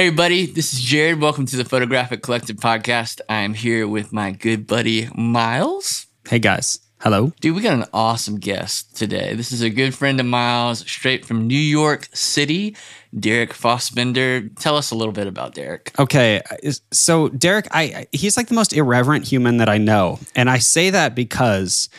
Hey, everybody, this is Jared. Welcome to the Photographic Collective podcast. I'm here with my good buddy, Miles. Hey, guys. Hello. Dude, we got an awesome guest today. This is a good friend of Miles, straight from New York City, Derek Fahsbender. Tell us a little bit about Derek. Okay, so Derek, I he's like the most irreverent human that I know, and I say that because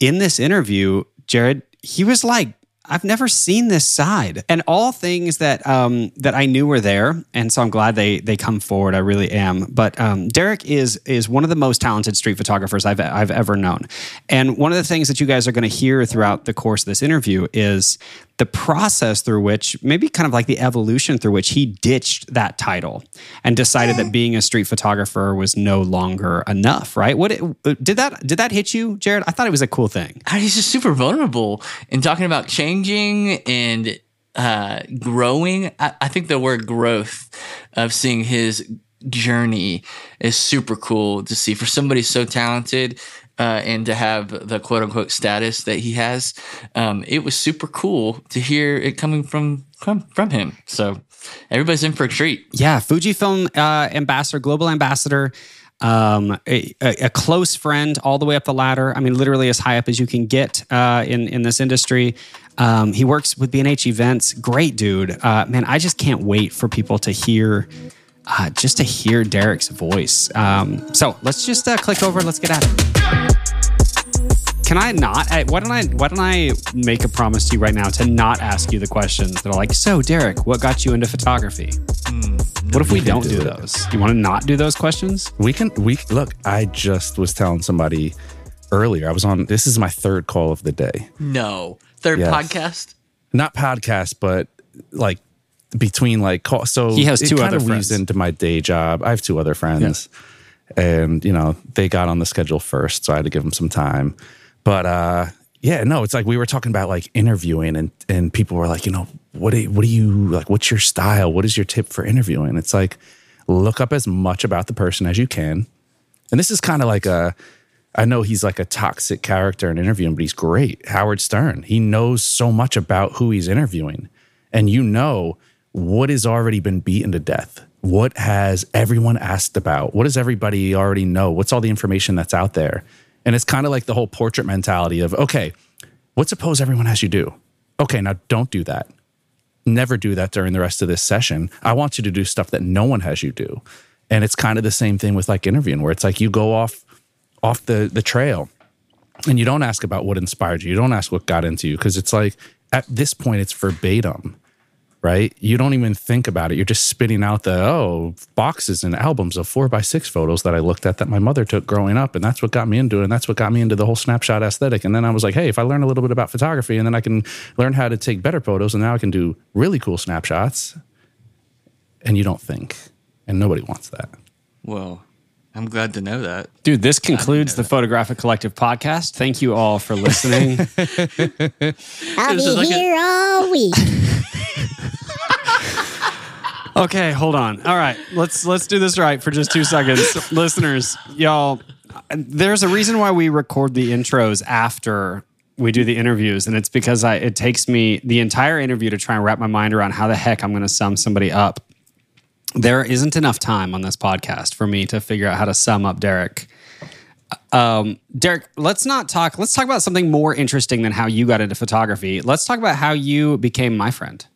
in this interview, Jared, he was like I've never seen this side, and all things that um, that I knew were there, and so I'm glad they they come forward. I really am. But um, Derek is is one of the most talented street photographers I've I've ever known, and one of the things that you guys are going to hear throughout the course of this interview is the process through which, maybe kind of like the evolution through which he ditched that title and decided that being a street photographer was no longer enough. Right? What did that did that hit you, Jared? I thought it was a cool thing. He's just super vulnerable in talking about changing and uh, growing. I, I think the word growth of seeing his journey is super cool to see for somebody so talented uh, and to have the quote unquote status that he has. Um, it was super cool to hear it coming from from, from him. So everybody's in for a treat. Yeah, Fujifilm uh, ambassador, global ambassador. Um, a, a, close friend all the way up the ladder. I mean, literally as high up as you can get uh, in in this industry. Um, he works with B&H events. Great dude, uh, man. I just can't wait for people to hear uh, just to hear Derek's voice. Um, so let's just uh, click over. Let's get at it. Can I not? Why don't I? Why don't I make a promise to you right now to not ask you the questions that are like, so Derek, what got you into photography? Mm, what if we, we don't do, do those? You want to not do those questions? We can. We look. I just was telling somebody earlier. I was on. This is my third call of the day. No, third yes. podcast. Not podcast, but like between like call. So he has two other friends. into my day job. I have two other friends, yeah. and you know they got on the schedule first, so I had to give them some time. But uh, yeah, no, it's like we were talking about like interviewing, and and people were like, you know, what do you, what do you like? What's your style? What is your tip for interviewing? It's like look up as much about the person as you can, and this is kind of like a. I know he's like a toxic character in interviewing, but he's great. Howard Stern. He knows so much about who he's interviewing. And you know what has already been beaten to death? What has everyone asked about? What does everybody already know? What's all the information that's out there? And it's kind of like the whole portrait mentality of, okay, what suppose everyone has you do? Okay, now don't do that. Never do that during the rest of this session. I want you to do stuff that no one has you do. And it's kind of the same thing with like interviewing, where it's like you go off off the the trail and you don't ask about what inspired you. You don't ask what got into you because it's like at this point it's verbatim right? You don't even think about it. You're just spitting out the, oh, boxes and albums of four by six photos that I looked at that my mother took growing up. And that's what got me into it. And that's what got me into the whole snapshot aesthetic. And then I was like, hey, if I learn a little bit about photography and then I can learn how to take better photos and now I can do really cool snapshots. And you don't think. And nobody wants that. Well, I'm glad to know that. Dude, this concludes the that. Photographic Collective podcast. Thank you all for listening. I'll be like here a- all week. Okay, hold on. All right, let's let's do this right for just two seconds, listeners. Y'all, there's a reason why we record the intros after we do the interviews, and it's because I it takes me the entire interview to try and wrap my mind around how the heck I'm going to sum somebody up there isn't enough time on this podcast for me to figure out how to sum up Derek. Um, Derek, let's not talk. Let's talk about something more interesting than how you got into photography. Let's talk about how you became my friend.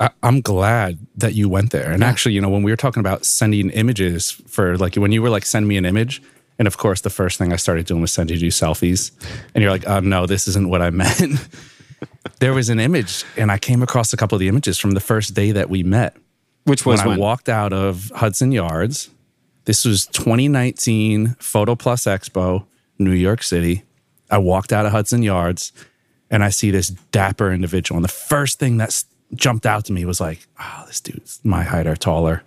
I, am glad that you went there. And yeah. actually, you know, when we were talking about sending images for like when you were like, send me an image. And of course, the first thing I started doing was sending you selfies. And you're like, oh, no, this isn't what I meant. there was an image, and I came across a couple of the images from the first day that we met. Which was when, when? I walked out of Hudson Yards. This was 2019 Photo Plus Expo, New York City. I walked out of Hudson Yards and I see this dapper individual. And the first thing that jumped out to me was like, oh, this dude's my height or taller.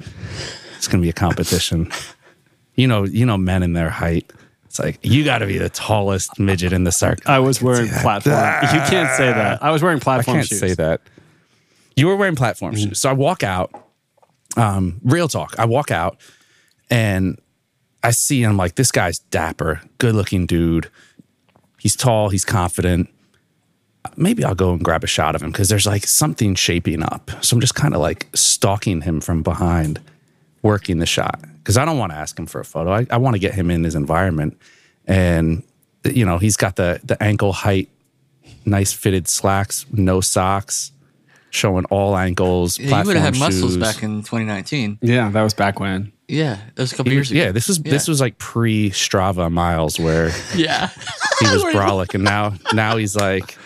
It's to be a competition. you know, you know, men in their height. It's like you got to be the tallest midget in the circle. I was wearing platform. you can't say that. I was wearing platform I can't shoes. say that. You were wearing platform mm-hmm. shoes. So I walk out um, real talk. I walk out and I see him like this guy's dapper, good looking dude. He's tall, he's confident. Maybe I'll go and grab a shot of him because there's like something shaping up. So I'm just kind of like stalking him from behind, working the shot because I don't want to ask him for a photo. I, I want to get him in his environment. And, you know, he's got the, the ankle height, nice fitted slacks, no socks, showing all ankles. Yeah, you would have had platform muscles back in 2019. Yeah, that was back when. Yeah, it was a couple He years ago. yeah, this was this was like pre Strava Miles where yeah. he was brolic, and now now he's like,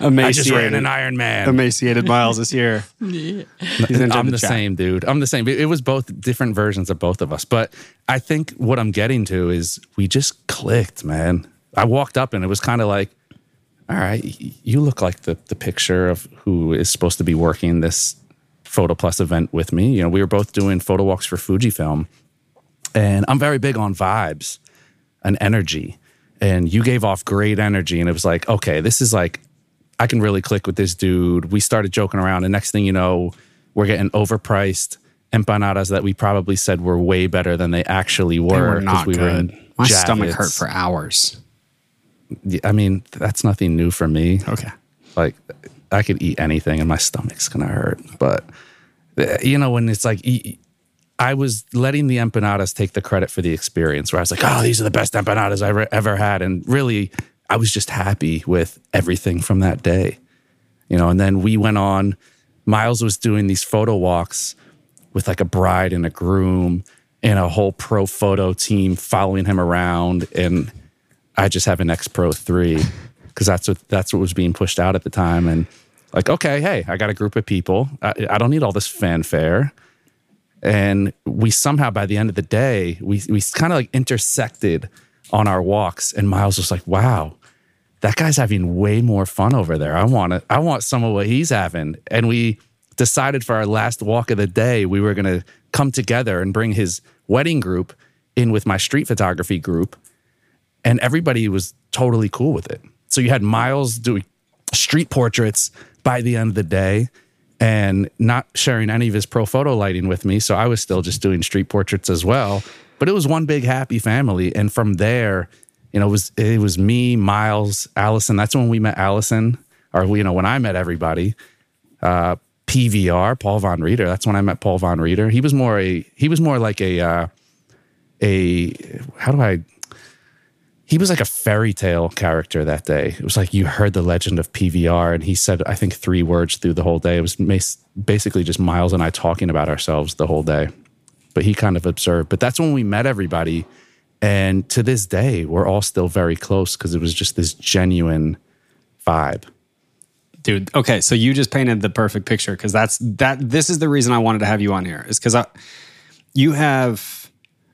I just ran an Iron Man. Emaciated Miles is here. yeah. I'm the the same, dude. I'm the same. It it was both different versions of both of us. But I think what I'm getting to is we just clicked, man. I walked up and it was kind of like, all right, you look like the the picture of who is supposed to be working this Photo Plus event with me. You know, we were both doing photo walks for Fujifilm, and I'm very big on vibes and energy. And you gave off great energy, and it was like, okay, this is like I can really click with this dude. We started joking around, and next thing you know, we're getting overpriced empanadas that we probably said were way better than they actually were. They were not we were in good. My stomach hurt for hours. I mean, that's nothing new for me. Okay. Like, I could eat anything, and my stomach's gonna hurt. But uh, you know, when it's like. I was letting the empanadas take the credit for the experience where I was like, oh, these are the best empanadas I've ever, ever had. And really, I was just happy with everything from that day. You know, and then we went on, Miles was doing these photo walks with like a bride and a groom and a whole pro photo team following him around. And I just have an X Pro 3 because that's what that's what was being pushed out at the time. And like, okay, hey, I got a group of people. I, I don't need all this fanfare and we somehow by the end of the day we we kind of like intersected on our walks. And miles was like wow that guy's having way more fun over there. I want to i want some of what he's having. And we decided for our last walk of the day we were going to come together and bring his wedding group in with my street photography group. And everybody was totally cool with it. So you had miles doing street portraits by the end of the day and not sharing any of his pro photo lighting with me. So I was still just doing street portraits as well. But it was one big happy family. And from there, you know, it was it was me, Miles, Allison. That's when we met Allison, or you know, when I met everybody. Uh, PVR, Paul Von Rieter. That's when I met Paul Von Rieter. He was more a he was more like a uh, a how do I he was like a fairy tale character that day. It was like you heard the legend of PVR, and he said, I think, three words through the whole day. It was basically just Miles and I talking about ourselves the whole day. But he kind of observed. But that's when we met everybody. And to this day, we're all still very close because it was just this genuine vibe. dude okay so you just painted the perfect picture because that's that this is the reason i wanted to have you on here is because i you have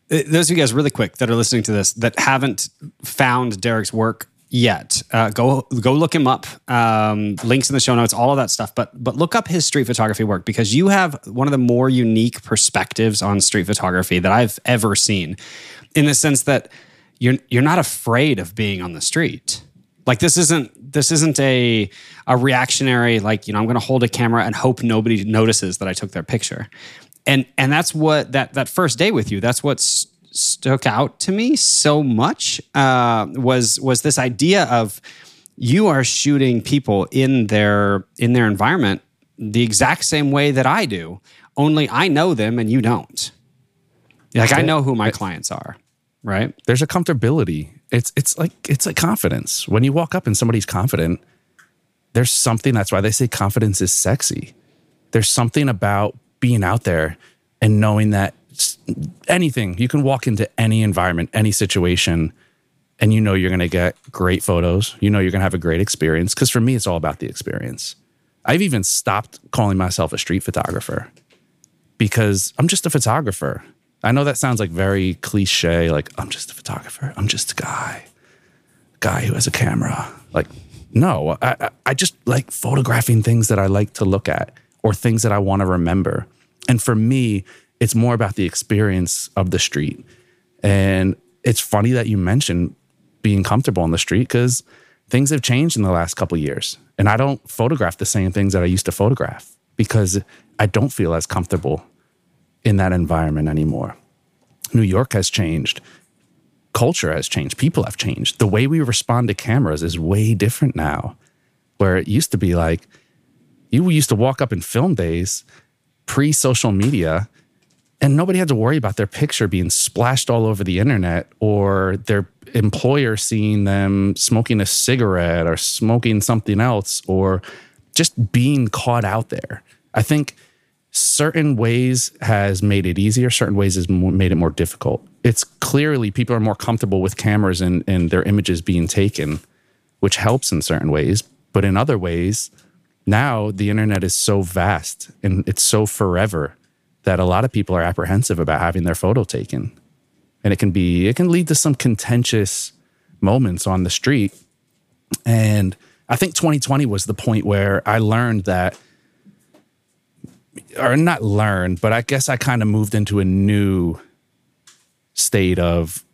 those of you guys really quick that are listening to this that haven't found derek's work yet uh, go go look him up. Um, links in the show notes all of that stuff. But but look up his street photography work because you have one of the more unique perspectives on street photography that i've ever seen in the sense that you're you're not afraid of being on the street. Like this isn't this isn't a a reactionary like you know I'm going to hold a camera and hope nobody notices that I took their picture. And and that's what that that first day with you that's what s- stuck out to me so much uh, was was this idea of you are shooting people in their in their environment the exact same way that I do only I know them and you don't. Like I know who my clients are, right? There's a comfortability. It's it's like it's like confidence. When you walk up and somebody's confident, there's something that's why they say confidence is sexy. There's something about being out there and knowing that anything, you can walk into any environment, any situation, and you know you're going to get great photos. You know you're going to have a great experience. Because for me, it's all about the experience. I've even stopped calling myself a street photographer because I'm just a photographer. I know that sounds like very cliche, like I'm just a photographer. I'm just a guy, guy who has a camera. Like, no, I, I- I just like photographing things that I like to look at or things that I want to remember. And for me, it's more about the experience of the street. And it's funny that you mentioned being comfortable on the street because things have changed in the last couple years. And I don't photograph the same things that I used to photograph because I don't feel as comfortable in that environment anymore. New York has changed. Culture has changed. People have changed. The way we respond to cameras is way different now. where it used to be like you used to walk up in film days pre social media and nobody had to worry about their picture being splashed all over the internet or their employer seeing them smoking a cigarette or smoking something else or just being caught out there. I think certain ways has made it easier, certain ways has made it more difficult. It's clearly people are more comfortable with cameras and, and their images being taken, which helps in certain ways. But in other ways, now the internet is so vast and it's so forever that a lot of people are apprehensive about having their photo taken. And it can be, it can lead to some contentious moments on the street. And I think 2020 was the point where I learned that, or not learned, but I guess I kind of moved into a new state of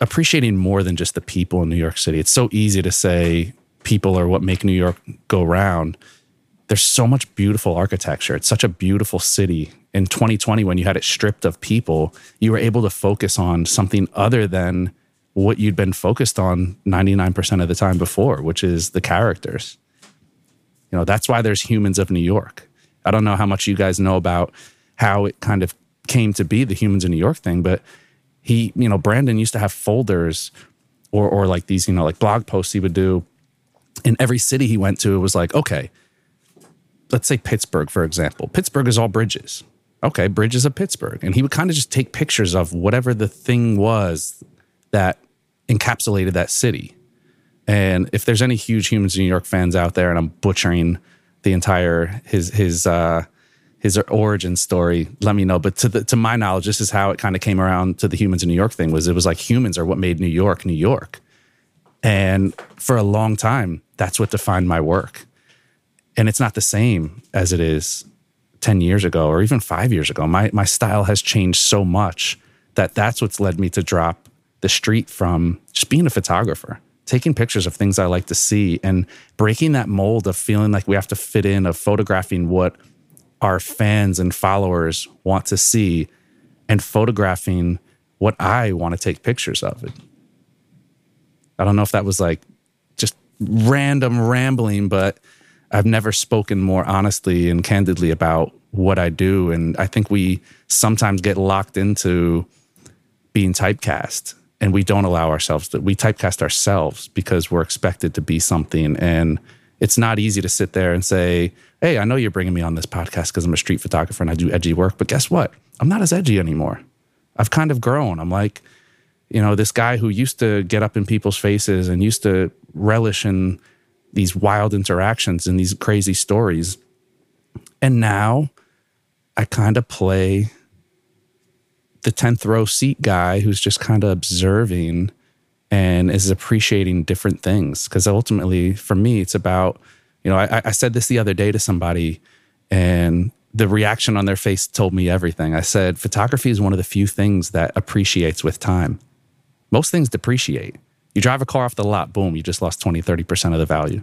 appreciating more than just the people in New York City. It's so easy to say people are what make New York go round. There's so much beautiful architecture. It's such a beautiful city. In 2020, when you had it stripped of people, you were able to focus on something other than what you'd been focused on 99% of the time before, which is the characters. You know, that's why there's Humans of New York. I don't know how much you guys know about how it kind of came to be the Humans of New York thing, but he, you know, Brandon used to have folders or or like these, you know, like blog posts he would do in every city he went to. It was like, okay, let's say Pittsburgh, for example. Pittsburgh is all bridges. Okay, bridges of Pittsburgh. And he would kind of just take pictures of whatever the thing was that encapsulated that city. And if there's any huge humans New York fans out there, and I'm butchering the entire his his uh his origin story, let me know. But to the to my knowledge, this is how it kind of came around to the humans in New York thing was it was like humans are what made New York New York. And for a long time, that's what defined my work. And it's not the same as it is 10 years ago or even five years ago. My my style has changed so much that that's what's led me to drop the street from just being a photographer, taking pictures of things I like to see and breaking that mold of feeling like we have to fit in, of photographing what our fans and followers want to see and photographing what I want to take pictures of it. I don't know if that was like just random rambling, but I've never spoken more honestly and candidly about what I do. And I think we sometimes get locked into being typecast and we don't allow ourselves to we typecast ourselves because we're expected to be something. And it's not easy to sit there and say hey i know you're bringing me on this podcast because i'm a street photographer and i do edgy work but guess what? I'm not as edgy anymore. I've kind of grown. I'm like you know this guy who used to get up in people's faces and used to relish in these wild interactions and these crazy stories and now i kind of play the 10th row seat guy who's just kind of observing and is appreciating different things. Because ultimately, for me, it's about, you know, I, I, said this the other day to somebody, and the reaction on their face told me everything. I said, photography is one of the few things that appreciates with time. Most things depreciate. You drive a car off the lot, boom, you just lost 20, 30% of the value.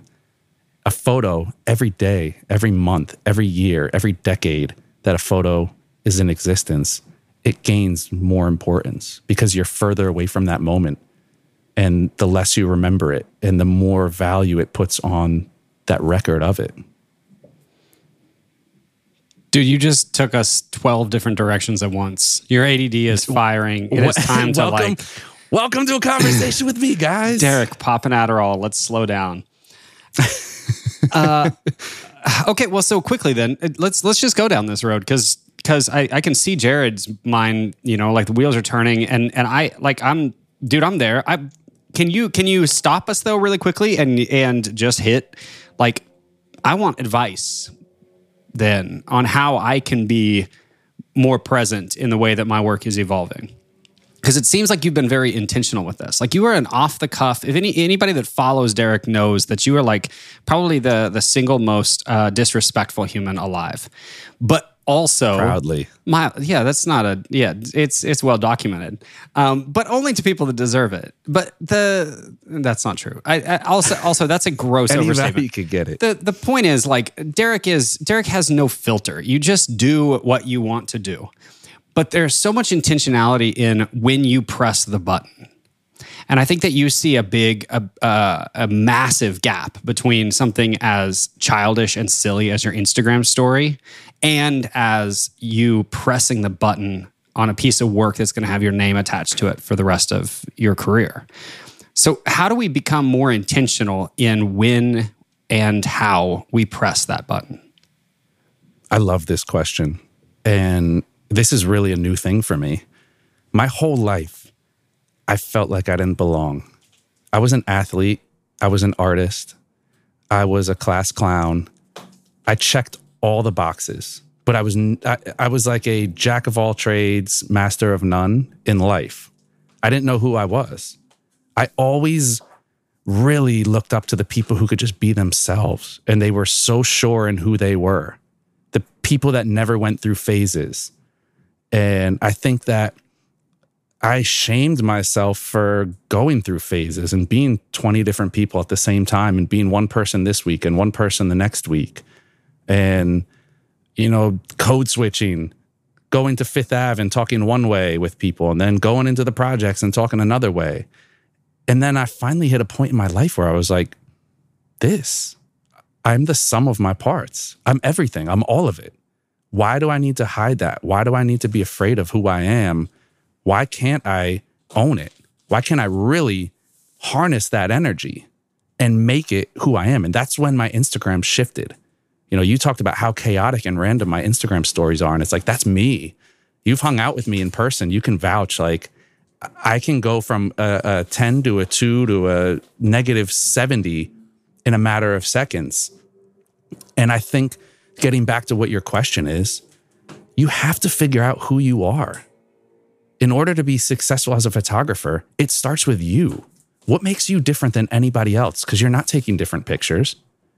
A photo every day, every month, every year, every decade that a photo is in existence it gains more importance because you're further away from that moment and the less you remember it and the more value it puts on that record of it Dude, you just took us 12 different directions at once. Your ADD is firing. It is time to welcome, like. Welcome to a conversation with me, guys. Derek, pop an Adderall. Let's slow down. uh, okay, well, so quickly then, let's let's just go down this road because because I, I can see Jared's mind, you know, like the wheels are turning and and I like I'm dude, I'm there. I can you can you stop us though really quickly and and just hit like I want advice then on how I can be more present in the way that my work is evolving because it seems like you've been very intentional with this. Like you are an off the cuff. If any anybody that follows Derek knows that you are like probably the the single most uh, disrespectful human alive, but also proudly. My yeah that's not a yeah it's it's well documented. Um, but only to people that deserve it. But the that's not true. I, I also also that's a gross overstatement. you could get it. The the point is like derek is derek has no filter. You just do what you want to do but there's so much intentionality in when you press the button And I think that you see a big, a, uh, a massive gap between something as childish and silly as your Instagram story and as you pressing the button on a piece of work that's going to have your name attached to it for the rest of your career. So, how do we become more intentional in when and how we press that button? I love this question. And this is really a new thing for me. My whole life, I felt like I didn't belong. I was an athlete, I was an artist, I was a class clown. I checked all the boxes, but I was I, I was like a jack of all trades, master of none in life. I didn't know who I was. I always really looked up to the people who could just be themselves and they were so sure in who they were. The people that never went through phases. And I think that I shamed myself for going through phases and being 20 different people at the same time and being one person this week and one person the next week. And, you know, code switching, going to Fifth Ave and talking one way with people, and then going into the projects and talking another way. And then I finally hit a point in my life where I was like, this, I'm the sum of my parts. I'm everything. I'm all of it. Why do I need to hide that? Why do I need to be afraid of who I am? Why can't I own it? Why can't I really harness that energy and make it who I am? And that's when my Instagram shifted. You know, you talked about how chaotic and random my Instagram stories are. And it's like, that's me. You've hung out with me in person. You can vouch, like, I can go from a, a 10 to a 2 to a negative 70 in a matter of seconds. And I think getting back to what your question is, you have to figure out who you are. In order to be successful as a photographer, it starts with you. What makes you different than anybody else? Because you're not taking different pictures,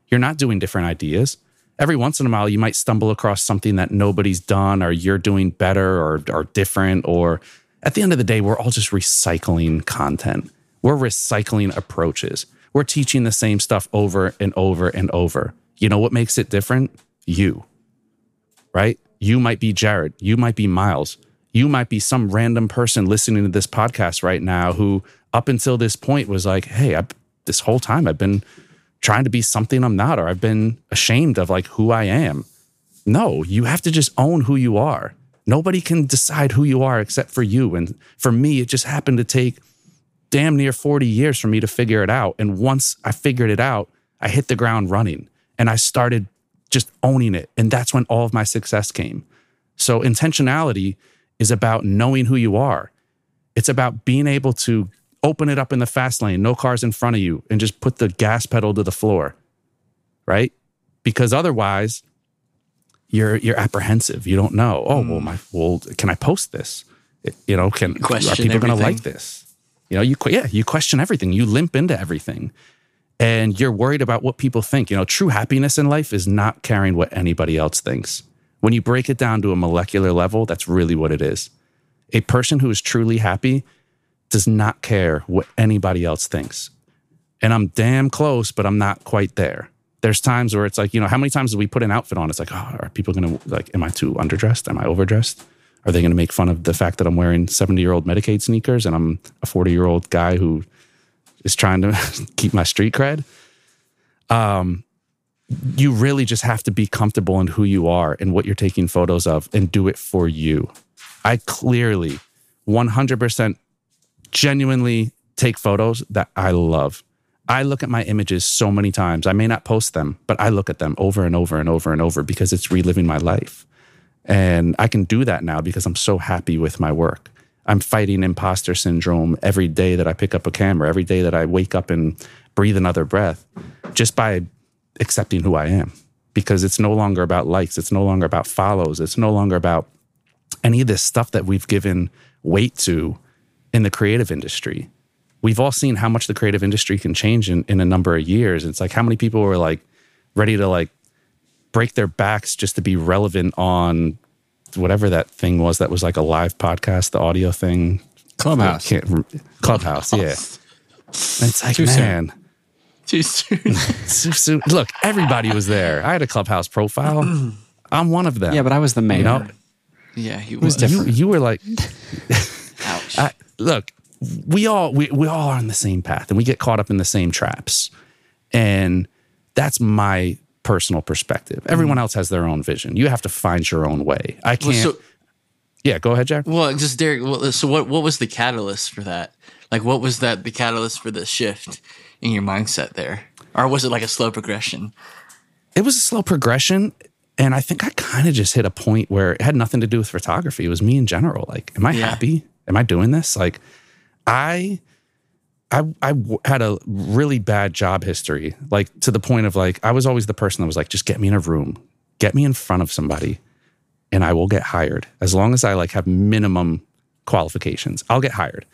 you're not doing different ideas. Every once in a while, you might stumble across something that nobody's done, or you're doing better or, or different. Or at the end of the day, we're all just recycling content. We're recycling approaches. We're teaching the same stuff over and over and over. You know what makes it different? You, right? You might be Jared. You might be Miles. You might be some random person listening to this podcast right now who, up until this point, was like, hey, I, this whole time I've been trying to be something I'm not, or I've been ashamed of like who I am. No, you have to just own who you are. Nobody can decide who you are except for you. And for me, it just happened to take damn near 40 years for me to figure it out. And once I figured it out, I hit the ground running and I started just owning it. And that's when all of my success came. So intentionality is about knowing who you are. It's about being able to open it up in the fast lane, no cars in front of you, and just put the gas pedal to the floor. Right? Because otherwise, you're you're apprehensive. You don't know. Oh, well, mm. my well, can I post this? It- you know, can Question are people going to like this? You know, you yeah, you question everything. You limp into everything, and you're worried about what people think. You know, true happiness in life is not caring what anybody else thinks. When you break it down to a molecular level, that's really what it is. A person who is truly happy does not care what anybody else thinks. And I'm damn close, but I'm not quite there. There's times where it's like, you know, how many times do we put an outfit on? It's like, oh, are people going to, like, am I too underdressed? Am I overdressed? Are they going to make fun of the fact that I'm wearing 70 year old Medicaid sneakers and I'm a 40 year old guy who is trying to keep my street cred? Um, you really just have to be comfortable in who you are and what you're taking photos of and do it for you. I clearly 100% genuinely take photos that I love. I look at my images so many times. I may not post them, but I look at them over and over and over and over because it's reliving my life. And I can do that now because I'm so happy with my work. I'm fighting imposter syndrome every day that I pick up a camera, every day that I wake up and breathe another breath, just by accepting who I am. Because it's no longer about likes, it's no longer about follows, it's no longer about any of this stuff that we've given weight to in the creative industry. We've all seen how much the creative industry can change in, in a number of years. It's like how many people were like ready to like break their backs just to be relevant on whatever that thing was that was like a live podcast, the audio thing. Clubhouse. I can't rem- Clubhouse, yeah. It's like, Too soon. man, Too soon. so soon. Look, everybody was there. I had a Clubhouse profile. I'm one of them. Yeah, but I was the mayor. you know, yeah, he was. was you, you were like, Ouch. I, look, we all we, we all are on the same path and we get caught up in the same traps. And that's my personal perspective. Everyone mm-hmm. else has their own vision. You have to find your own way. I can't so, Yeah, go ahead, Jack. well, just Derek. Well, so what? What was the catalyst for that? Like, what was that the catalyst for the shift in your mindset there, or was it like a slow progression? it was a slow progression and i think i kind of just hit a point where it had nothing to do with photography it was me in general like am i Yeah. happy am i doing this like i I, I had a really bad job history, like to the point of like, I was always the person that was like, just get me in a room, get me in front of somebody, and I will get hired. As long as I like have minimum qualifications, I'll get hired.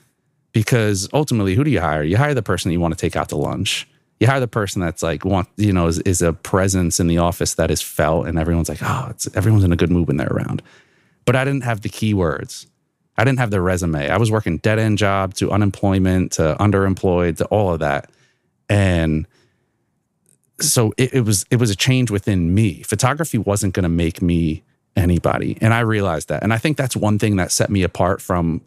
Because ultimately, who do you hire? You hire the person that you want to take out to lunch. You hire the person that's like want you know is, is a presence in the office that is felt, and everyone's like, oh, it's everyone's in a good mood when they're around. But I didn't have the keywords. I didn't have the resume. I was working dead end job to unemployment to underemployed to all of that, and so it, it was it was a change within me. Photography wasn't going to make me anybody, and I realized that. And I think that's one thing that set me apart from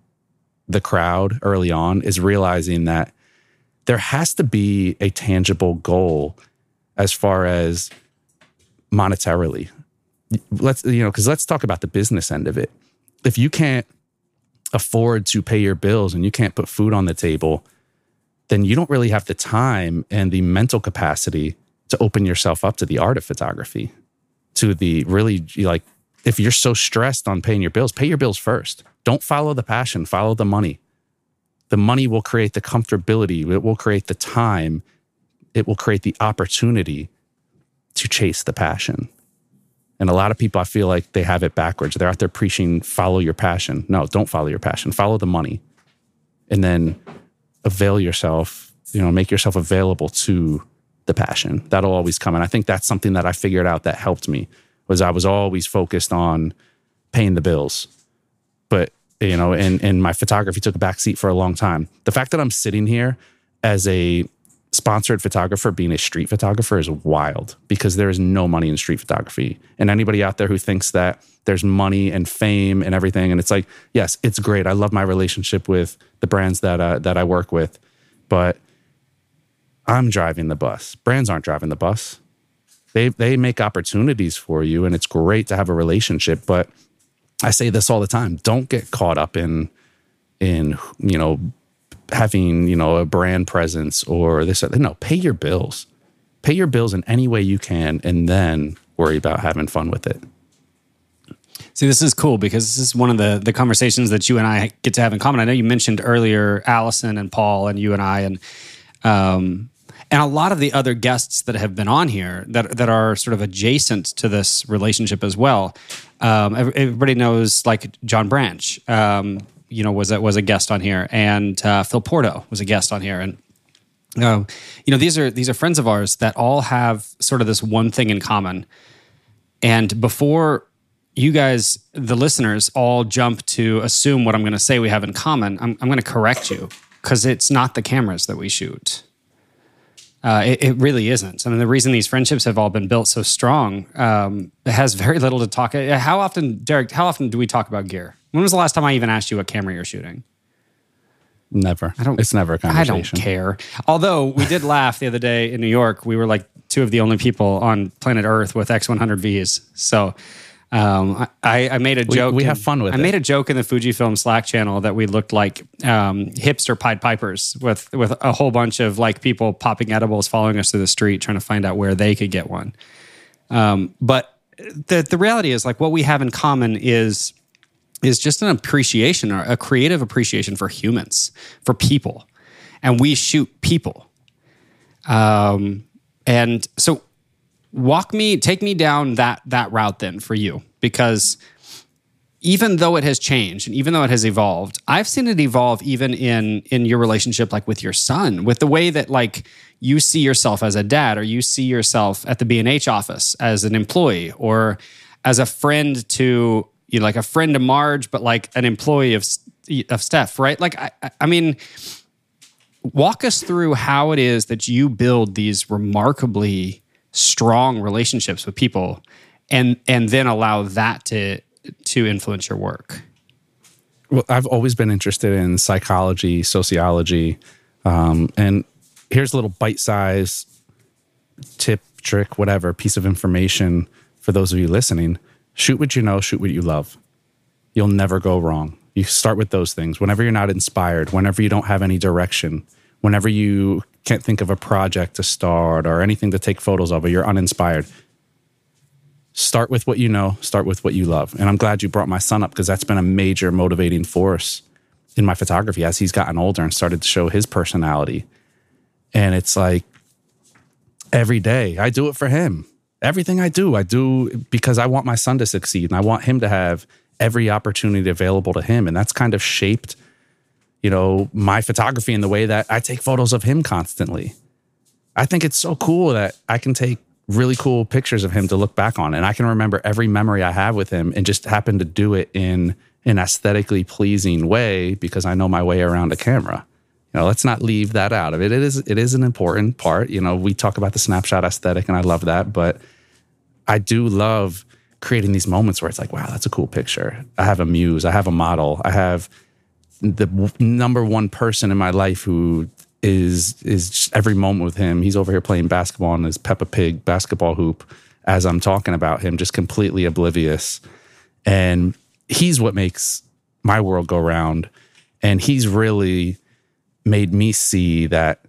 the crowd early on is realizing that there has to be a tangible goal as far as monetarily. Let's you know because let's talk about the business end of it. If you can't afford to pay your bills and you can't put food on the table, then you don't really have the time and the mental capacity to open yourself up to the art of photography, to the really like, if you're so stressed on paying your bills, pay your bills first. Don't follow the passion, follow the money. The money will create the comfortability, it will create the time, it will create the opportunity to chase the passion. And a lot of people, I feel like they have it backwards. They're out there preaching, follow your passion. No, don't follow your passion. Follow the money. And then avail yourself, you know, make yourself available to the passion. That'll always come. And I think that's something that I figured out that helped me was I was always focused on paying the bills. But, you know, and, and my photography took a back seat for a long time. The fact that I'm sitting here as a sponsored photographer, being a street photographer is wild because there is no money in street photography. And anybody out there who thinks that there's money and fame and everything, and it's like, yes, it's great. I love my relationship with the brands that uh, that I work with, but I'm driving the bus. Brands aren't driving the bus. They they make opportunities for you, and it's great to have a relationship. But I say this all the time: don't get caught up in in you know having you know a brand presence or this no pay your bills pay your bills in any way you can and then worry about having fun with it See, this is cool because this is one of the the conversations that you and I get to have in common. I know you mentioned earlier Allison and Paul and you and I and um and a lot of the other guests that have been on here that that are sort of adjacent to this relationship as well. Um, everybody knows like John Branch, um, you know, was a, was a guest on here, and uh, Phil Porto was a guest on here, and um, you know these are these are friends of ours that all have sort of this one thing in common. And before you guys, the listeners, all jump to assume what I'm going to say we have in common, I'm, I'm going to correct you because it's not the cameras that we shoot. Uh, it, it really isn't. I mean, the reason these friendships have all been built so strong um, has very little to talk. uh, How often, Derek? How often do we talk about gear? When was the last time I even asked you what camera you're shooting? never I don't- it's never a conversation I don't care. Although we did laugh the other day in New York, we were like two of the only people on planet Earth with X100Vs. So um, I, I made a joke. we in- have fun with I it. made a joke in the Fujifilm Slack channel that we looked like um, hipster Pied Pipers with with a whole bunch of like people popping edibles, following us through the street, trying to find out where they could get one. Um, but the the reality is, like, what we have in common is is just an appreciation or a creative appreciation for humans, for people. And we shoot people. Um, and so walk me, take me down that that route then for you. Because even though it has changed and even though it has evolved, I've seen it evolve even in in your relationship like with your son, with the way that like you see yourself as a dad or you see yourself at the B&H office as an employee or as a friend to you like a friend of Marge but like an employee of of Steph, right? Like I I- mean walk us through how it is that you build these remarkably strong relationships with people and and then allow that to to influence your work well, I've always been interested in psychology, sociology, um, and here's a little bite-size tip, trick, whatever piece of information for those of you listening. Shoot what you know, shoot what you love. You'll never go wrong. You start with those things. Whenever you're not inspired, whenever you don't have any direction, whenever you can't think of a project to start or anything to take photos of, or you're uninspired, start with what you know, start with what you love. And I'm glad you brought my son up because that's been a major motivating force in my photography as he's gotten older and started to show his personality. And it's like every day I do it for him. Everything I do, I do because I want my son to succeed and I want him to have every opportunity available to him. And that's kind of shaped, you know, my photography in the way that I take photos of him constantly. I think it's so cool that I can take really cool pictures of him to look back on. And I can remember every memory I have with him and just happen to do it in an aesthetically pleasing way because I know my way around a camera. You know, let's not leave that out of it. It is it is an important part. You know, we talk about the snapshot aesthetic and I love that, but I do love creating these moments where it's like, wow, that's a cool picture. I have a muse, I have a model, I have the number one person in my life who is is every moment with him. He's over here playing basketball on his Peppa Pig basketball hoop as I'm talking about him, just completely oblivious. And he's what makes my world go round. And he's really made me see that,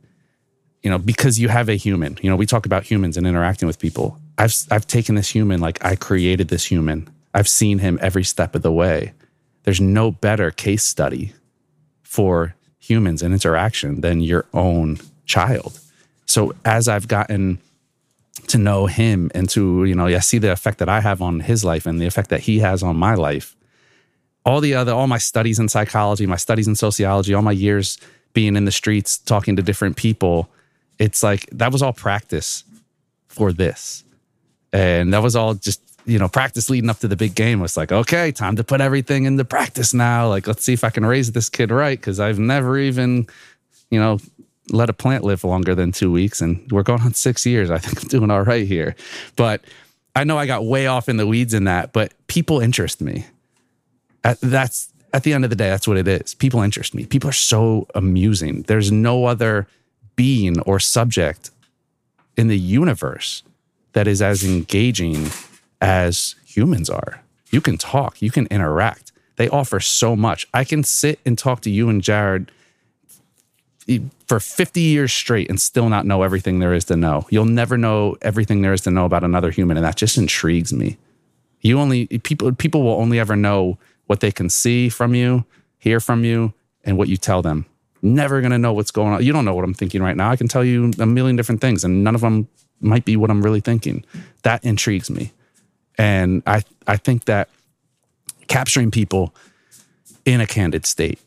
you know, because you have a human, you know, we talk about humans and interacting with people. I've I've taken this human like I created this human. I've seen him every step of the way. There's no better case study for humans and interaction than your own child. So as I've gotten to know him and to, you know, I see the effect that I have on his life and the effect that he has on my life. All the other, all my studies in psychology, my studies in sociology, all my years being in the streets, talking to different people, it's like that was all practice for this. And that was all just you know, practice leading up to the big game was like, okay, time to put everything into practice now. Like, let's see if I can raise this kid right because I've never even, you know, let a plant live longer than two weeks, and we're going on six years. I think I'm doing all right here, but I know I got way off in the weeds in that. But people interest me. That's at the end of the day, that's what it is. People interest me. People are so amusing. There's no other being or subject in the universe that is as engaging as humans are. You can talk, you can interact. They offer so much. I can sit and talk to you and Jared for 50 years straight and still not know everything there is to know. You'll never know everything there is to know about another human and that just intrigues me. You only people people will only ever know what they can see from you, hear from you and what you tell them. Never going to know what's going on. You don't know what I'm thinking right now. I can tell you a million different things and none of them might be what I'm really thinking. That intrigues me. And I, I think that capturing people in a candid state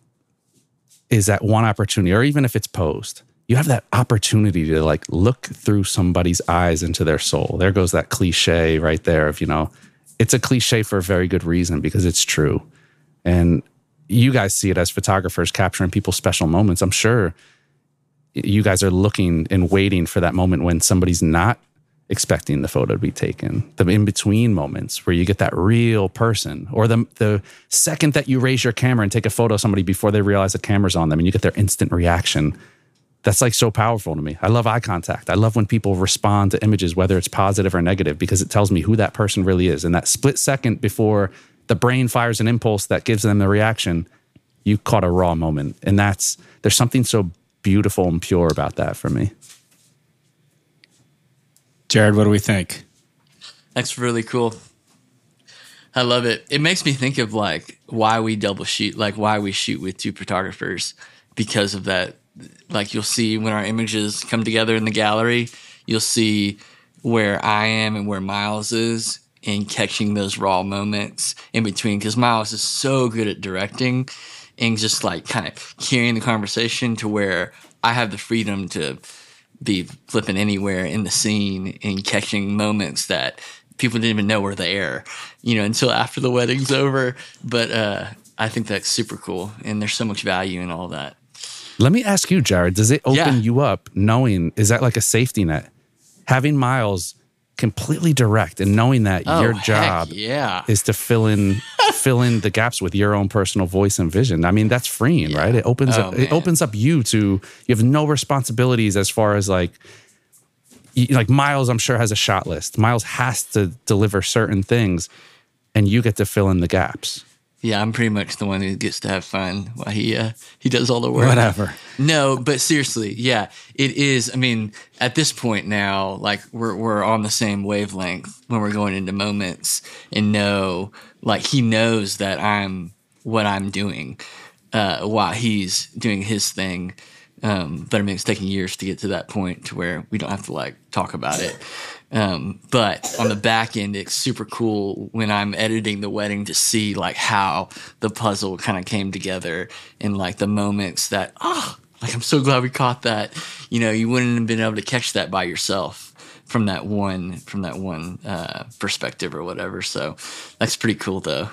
is that one opportunity, or even if it's posed, you have that opportunity to like look through somebody's eyes into their soul. There goes that cliche right there of, you know, it's a cliche for a very good reason because it's true. And you guys see it as photographers capturing people's special moments. I'm sure you guys are looking and waiting for that moment when somebody's not expecting the photo to be taken. The in between moments where you get that real person, or the the second that you raise your camera and take a photo of somebody before they realize the camera's on them, and you get their instant reaction. That's like so powerful to me. I love eye contact. I love when people respond to images, whether it's positive or negative, because it tells me who that person really is. And that split second before the brain fires an impulse that gives them the reaction, you caught a raw moment. And that's there's something so beautiful and pure about that for me. Jared, what do we think? That's really cool. I love it. It makes me think of like why we double shoot, like why we shoot with two photographers because of that. Like you'll see when our images come together in the gallery, you'll see where I am and where Miles is in catching those raw moments in between because Miles is so good at directing and just like kind of carrying the conversation to where I have the freedom to be flipping anywhere in the scene and catching moments that people didn't even know were there, you know, until after the wedding's over. But uh, I think that's super cool, and there's so much value in all that. Let me ask you, Jared. Does it open yeah. you up knowing? Is that like a safety net? Having Miles completely direct and knowing that Oh, your job yeah. is to fill in fill in the gaps with your own personal voice and vision. I mean, that's freeing, right? It opens Oh, up it opens up you to you have no responsibilities as far as like like Miles I'm sure has a shot list. Miles has to deliver certain things and you get to fill in the gaps. Yeah, I'm pretty much the one who gets to have fun while he uh, he does all the work. Whatever. No, but seriously, yeah, it is. I mean, at this point now, like we're we're on the same wavelength when we're going into moments, and know like he knows that I'm what I'm doing uh, while he's doing his thing. Um, but I mean, it's taking years to get to that point to where we don't have to like talk about it. Um, but on the back end, it's super cool when I'm editing the wedding to see like how the puzzle kind of came together and like the moments that, oh, like I'm so glad we caught that. You know, you wouldn't have been able to catch that by yourself from that one from that one uh, perspective or whatever. So that's pretty cool though.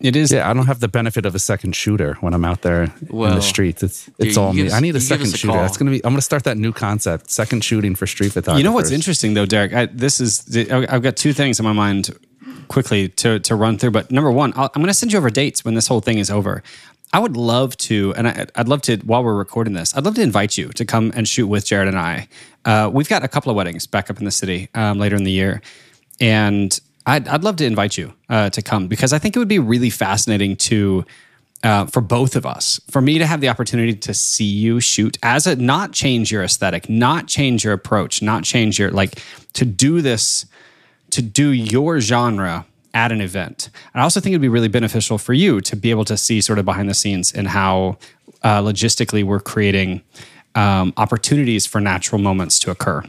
It is. Yeah, I don't have the benefit of a second shooter when I'm out there in the streets. It's it's all me. us- I need a second a shooter. call. That's gonna be. I'm gonna start that new concept: second shooting for street photography. You know what's interesting though, Derek? I, this is I've got two things in my mind quickly to to run through. But number one, I'll, I'm going to send you over dates when this whole thing is over. I would love to, and I, I'd love to while we're recording this, I'd love to invite you to come and shoot with Jared and I. Uh, we've got a couple of weddings back up in the city um, later in the year, and I'd, I'd love to invite you uh, to come because I think it would be really fascinating to uh, for both of us, for me to have the opportunity to see you shoot as a not change your aesthetic, not change your approach, not change your like to do this, to do your genre at an event. And I also think it'd be really beneficial for you to be able to see sort of behind the scenes and how uh, logistically we're creating um, opportunities for natural moments to occur.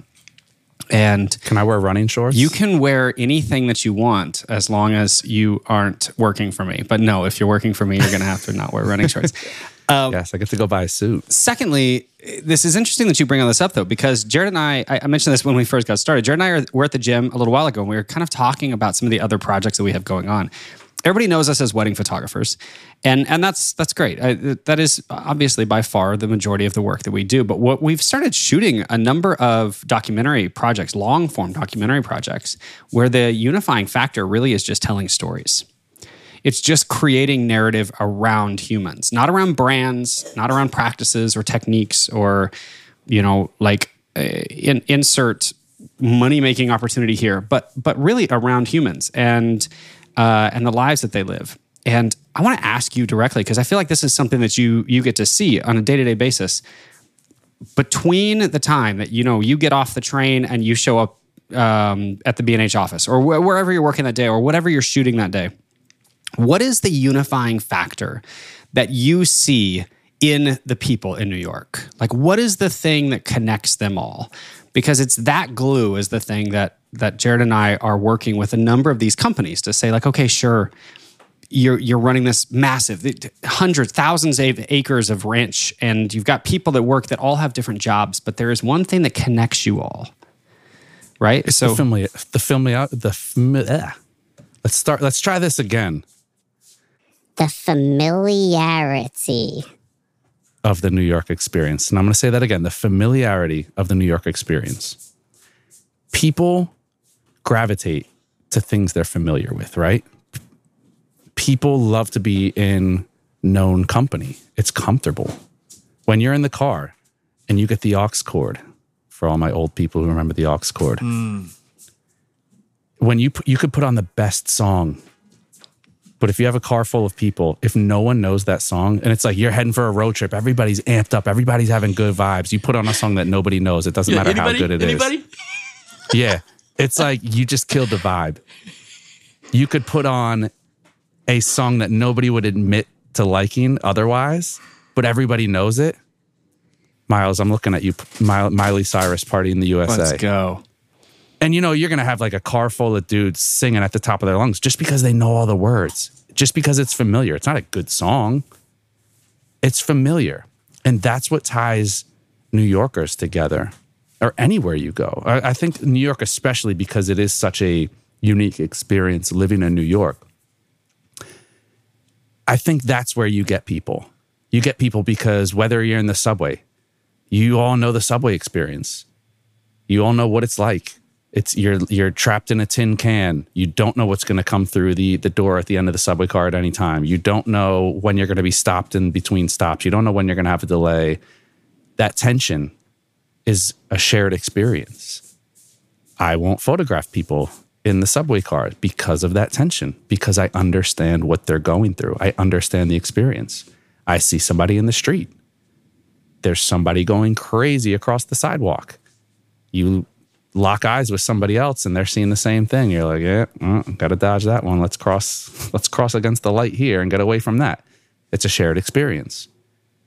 And Can I wear running shorts? you can wear anything that you want as long as you aren't working for me. But no, if you're working for me, you're going to have to not wear running shorts. Um, yes, I get to go buy a suit. Secondly, this is interesting that you bring all this up though, because Jared and I, I I mentioned this when we first got started. Jared and I are, were at the gym a little while ago, and we were kind of talking about some of the other projects that we have going on. Everybody knows us as wedding photographers, and and that's that's great. I, that is obviously by far the majority of the work that we do. But what we've started shooting a number of documentary projects, long form documentary projects, where the unifying factor really is just telling stories. It's just creating narrative around humans, not around brands, not around practices or techniques or, you know, like uh, in, insert money making opportunity here, but but really around humans and uh, and the lives that they live. And I want to ask you directly because I feel like this is something that you you get to see on a day to day basis. Between the time that you know you get off the train and you show up um, at the B and H office or wh- wherever you're working that day or whatever you're shooting that day, what is the unifying factor that you see in the people in New York? Like, what is the thing that connects them all? Because it's that glue is the thing that that Jared and I are working with a number of these companies to say, like, okay, sure, you're you're running this massive hundreds, thousands of acres of ranch, and you've got people that work that all have different jobs, but there is one thing that connects you all, right? the so family, the family, the fami- ah. let's start. Let's try this again. The familiarity. of the New York experience. And I'm going to say that again the familiarity of the New York experience. People gravitate to things they're familiar with, right? People love to be in known company, it's comfortable. When you're in the car and you get the aux cord, for all my old people who remember the aux cord, when you, you could put on the best song but if you have a car full of people, if no one knows that song, and it's like you're heading for a road trip, everybody's amped up, everybody's having good vibes. You put on a song that nobody knows, it doesn't matter anybody? how good it is. anybody? Yeah. It's like you just killed the vibe. You could put on a song that nobody would admit to liking otherwise, but everybody knows it. Miles, I'm looking at you, Miley Cyrus party in the USA. let's go. And you know, you're going to have like a car full of dudes singing at the top of their lungs just because they know all the words, just because it's familiar. It's not a good song, it's familiar. And that's what ties New Yorkers together or anywhere you go. I, I think New York, especially because it is such a unique experience living in New York. I think that's where you get people. You get people because whether you're in the subway, you all know the subway experience. You all know what it's like It's you're you're trapped in a tin can. You don't know what's going to come through the the door at the end of the subway car at any time. You don't know when you're going to be stopped in between stops. You don't know when you're going to have a delay. That tension is a shared experience. I won't photograph people in the subway car because of that tension, because I understand what they're going through. I understand the experience. I see somebody in the street. There's somebody going crazy across the sidewalk. You lock eyes with somebody else and they're seeing the same thing. You're like, yeah, mm, got to dodge that one. Let's cross, let's cross against the light here and get away from that. It's a shared experience.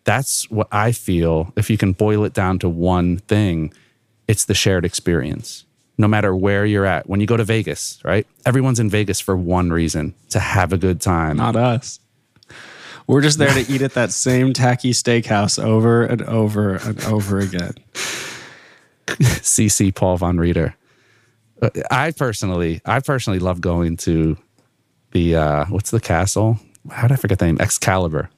That's what I feel. If you can boil it down to one thing, it's the shared experience. No matter where you're at, when you go to Vegas, right? Everyone's in Vegas for one reason to have a good time. Not us. We're just there to eat at that same tacky steakhouse over and over and over again. CC Paul von Rieter. Uh, I personally, I personally love going to the uh, what's the castle? How did I forget the name? Excalibur.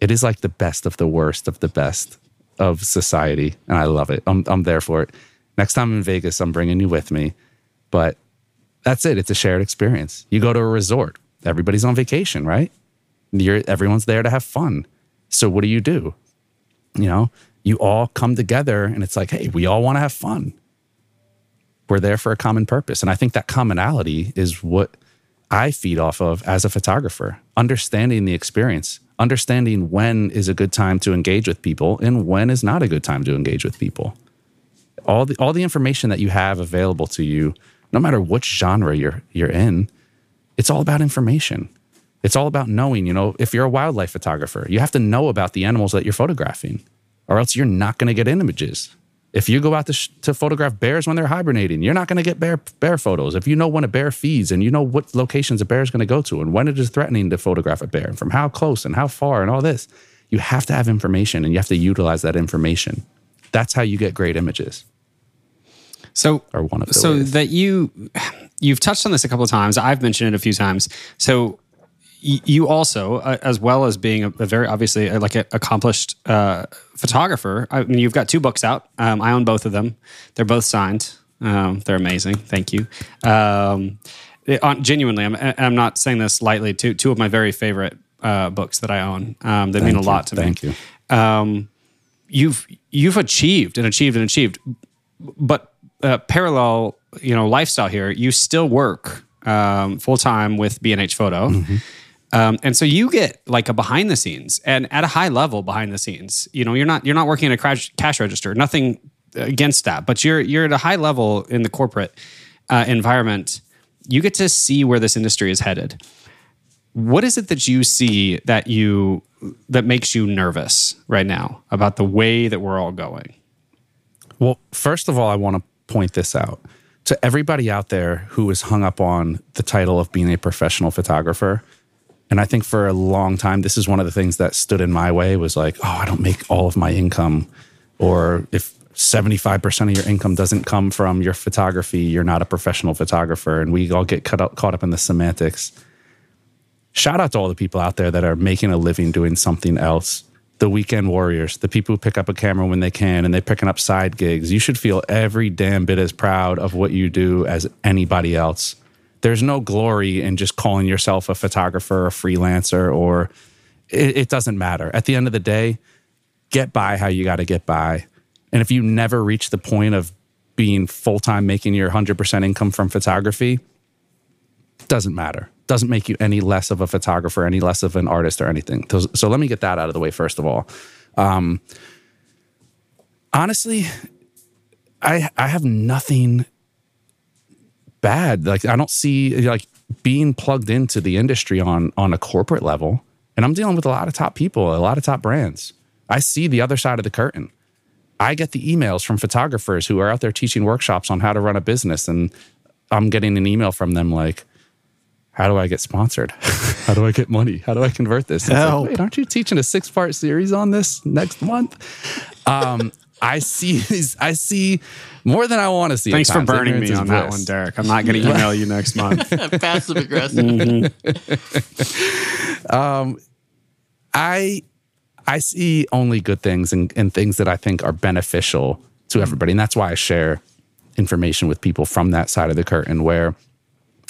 It is like the best of the worst of the best of society, and I love it. I'm I'm there for it. Next time I'm in Vegas, I'm bringing you with me. But that's it. It's a shared experience. You go to a resort. Everybody's on vacation, right? You're everyone's there to have fun. So what do you do? You know, you all come together and it's like, hey, we all want to have fun. We're there for a common purpose. And I think that commonality is what I feed off of as a photographer, understanding the experience, understanding when is a good time to engage with people and when is not a good time to engage with people. All the all the information that you have available to you, no matter which genre you're you're in, it's all about information. It's all about knowing, you know, if you're a wildlife photographer, you have to know about the animals that you're photographing or else you're not going to get images. If you go out to, sh- to photograph bears when they're hibernating, you're not going to get bear bear photos. If you know when a bear feeds and you know what locations a bear is going to go to and when it is threatening to photograph a bear and from how close and how far and all this, you have to have information and you have to utilize that information. That's how you get great images. So, Or one of the so that you you've touched on this a couple of times. I've mentioned it a few times. So you also, uh, as well as being a, a very obviously uh, like an accomplished uh, photographer. I mean, you've got two books out. Um, I own both of them. They're both signed. Um, they're amazing. Thank you. Um, it- on, genuinely, I'm, I'm not saying this lightly. Two two of my very favorite uh, books that I own. Um, they mean a you. lot to Thank me. Thank you. You've you've achieved and achieved and achieved, but uh, parallel, you know, lifestyle here. You still work um, full time with B and H Photo, um, and so you get like a behind the scenes and at a high level behind the scenes. You know, you're not you're not working at a cash, cash register. Nothing against that, but you're you're at a high level in the corporate uh, environment. You get to see where this industry is headed. What is it that you see that you that makes you nervous right now about the way that we're all going? Well, first of all, I want to point this out to everybody out there who is hung up on the title of being a professional photographer. And I think for a long time, this is one of the things that stood in my way was like, oh, I don't make all of my income. Or if 75% of your income doesn't come from your photography, you're not a professional photographer. And we all get up, caught up in the semantics. Shout out to all the people out there that are making a living doing something else. The weekend warriors, the people who pick up a camera when they can and they're picking up side gigs. You should feel every damn bit as proud of what you do as anybody else. There's no glory in just calling yourself a photographer, a freelancer, or it, it doesn't matter. At the end of the day, get by how you got to get by. And if you never reach the point of being full time making your 100% income from photography, doesn't matter. Doesn't make you any less of a photographer, any less of an artist or anything. So, so let me get that out of the way first of all. Um, honestly, I I have nothing bad. Like I don't see like being plugged into the industry on on a corporate level. And I'm dealing with a lot of top people, a lot of top brands. I see the other side of the curtain. I get the emails from photographers who are out there teaching workshops on how to run a business and I'm getting an email from them like how do I get sponsored? how do I get money? How do I convert this? And it's like, Wait, aren't you teaching a six part series on this next month? Um, I see these, I see more than I want to see. Thanks for burning Ignorance me is on that one, Derek. I'm not going to email you next month. Passive aggressive. I I see only good things and, and things that I think are beneficial to everybody. And that's why I share information with people from that side of the curtain where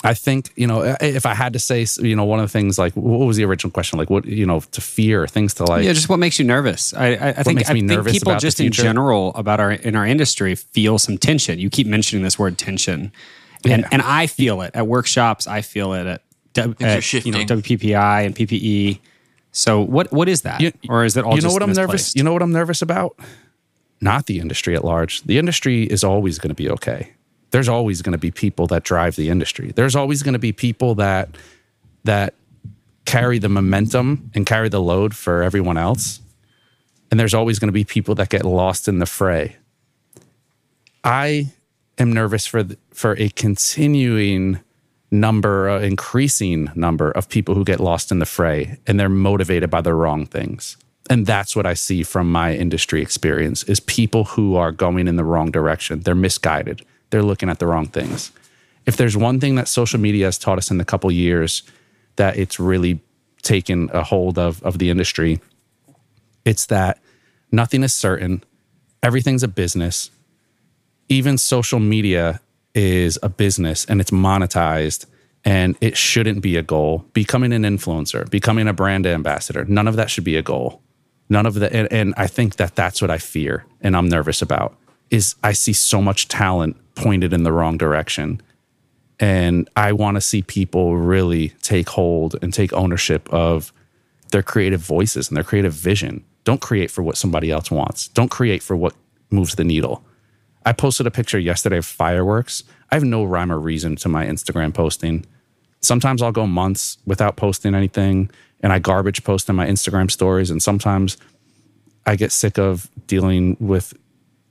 I think, you know, if I had to say, you know, one of the things like, what was the original question? Like, what, you know, to fear, things to like. Yeah, just what makes you nervous? I, I, I think, makes I me think people about the just in general about our in our industry feel some tension. You keep mentioning this word tension, and Yeah. and I feel it at workshops. I feel it at, W- at you know shifting. WPPI and PPE. So what what is that, You- or is it all you know just what I'm nervous? You know what I'm nervous about? Not the industry at large. The industry is always going to be okay. There's always going to be people that drive the industry. There's always going to be people that that carry the momentum and carry the load for everyone else. And there's always going to be people that get lost in the fray. I am nervous for the, for a continuing number, uh, increasing number of people who get lost in the fray, and they're motivated by the wrong things. And that's what I see from my industry experience: is people who are going in the wrong direction. They're misguided. They're looking at the wrong things. If there's one thing that social media has taught us in the couple years that it's really taken a hold of of the industry, it's that nothing is certain. Everything's a business even social media is a business and it's monetized and it shouldn't be a goal. Becoming an influencer, becoming a brand ambassador, none of that should be a goal. None of the, and, and I think that that's what I fear and I'm nervous about is I see so much talent pointed in the wrong direction. And I want to see people really take hold and take ownership of their creative voices and their creative vision. Don't create for what somebody else wants. Don't create for what moves the needle. I posted a picture yesterday of fireworks. I have no rhyme or reason to my Instagram posting. Sometimes I'll go months without posting anything and I garbage post in my Instagram stories. And sometimes I get sick of dealing with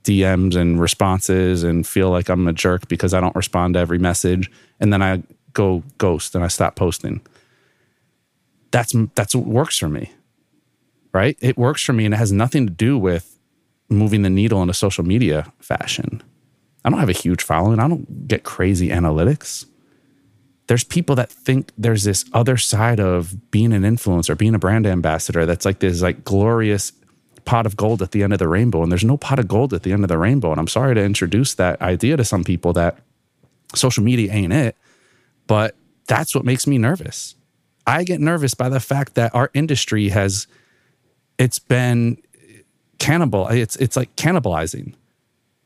DMs and responses and feel like I'm a jerk because I don't respond to every message. And then I go ghost and I stop posting. That's that's what works for me. Right? It works for me and it has nothing to do with moving the needle in a social media fashion. I don't have a huge following. I don't get crazy analytics. There's people that think there's this other side of being an influencer, being a brand ambassador that's like this like glorious pot of gold at the end of the rainbow. And there's no pot of gold at the end of the rainbow. And I'm sorry to introduce that idea to some people that social media ain't it, but that's what makes me nervous. I get nervous by the fact that our industry has it's been cannibal it's it's like cannibalizing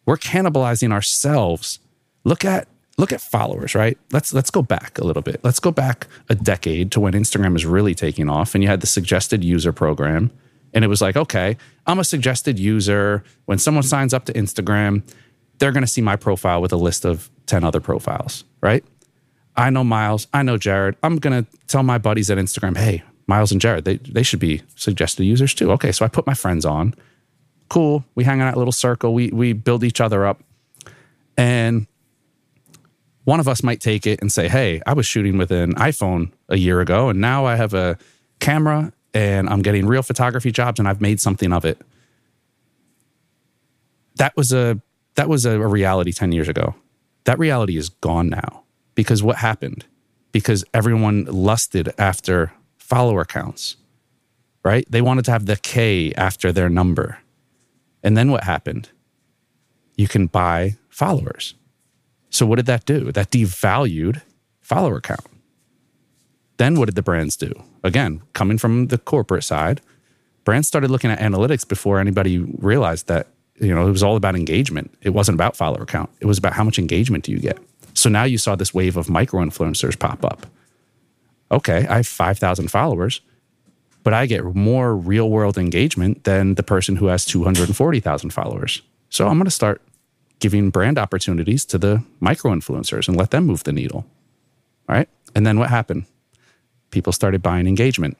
we're cannibalizing ourselves look at look at followers right let's let's go back a little bit let's go back a decade to when instagram is really taking off and you had the suggested user program and it was like okay i'm a suggested user when someone signs up to instagram they're going to see my profile with a list of 10 other profiles right i know miles i know jared i'm going to tell my buddies at instagram hey miles and jared they, they should be suggested users too okay so i put my friends on cool. We hang in a little circle. We we build each other up. And one of us might take it and say, "Hey, I was shooting with an iPhone a year ago and now I have a camera and I'm getting real photography jobs and I've made something of it." That was a that was a reality 10 years ago. That reality is gone now. Because what happened? Because everyone lusted after follower counts. Right? They wanted to have the K after their number. And then what happened? You can buy followers. So what did that do? That devalued follower count. Then what did the brands do? Again, coming from the corporate side, brands started looking at analytics before anybody realized that you know it was all about engagement. It wasn't about follower count. It was about how much engagement do you get. So now you saw this wave of micro influencers pop up. Okay, I have 5,000 followers but I get more real world engagement than the person who has 240,000 followers. So I'm going to start giving brand opportunities to the micro influencers and let them move the needle. All right. And then what happened? People started buying engagement.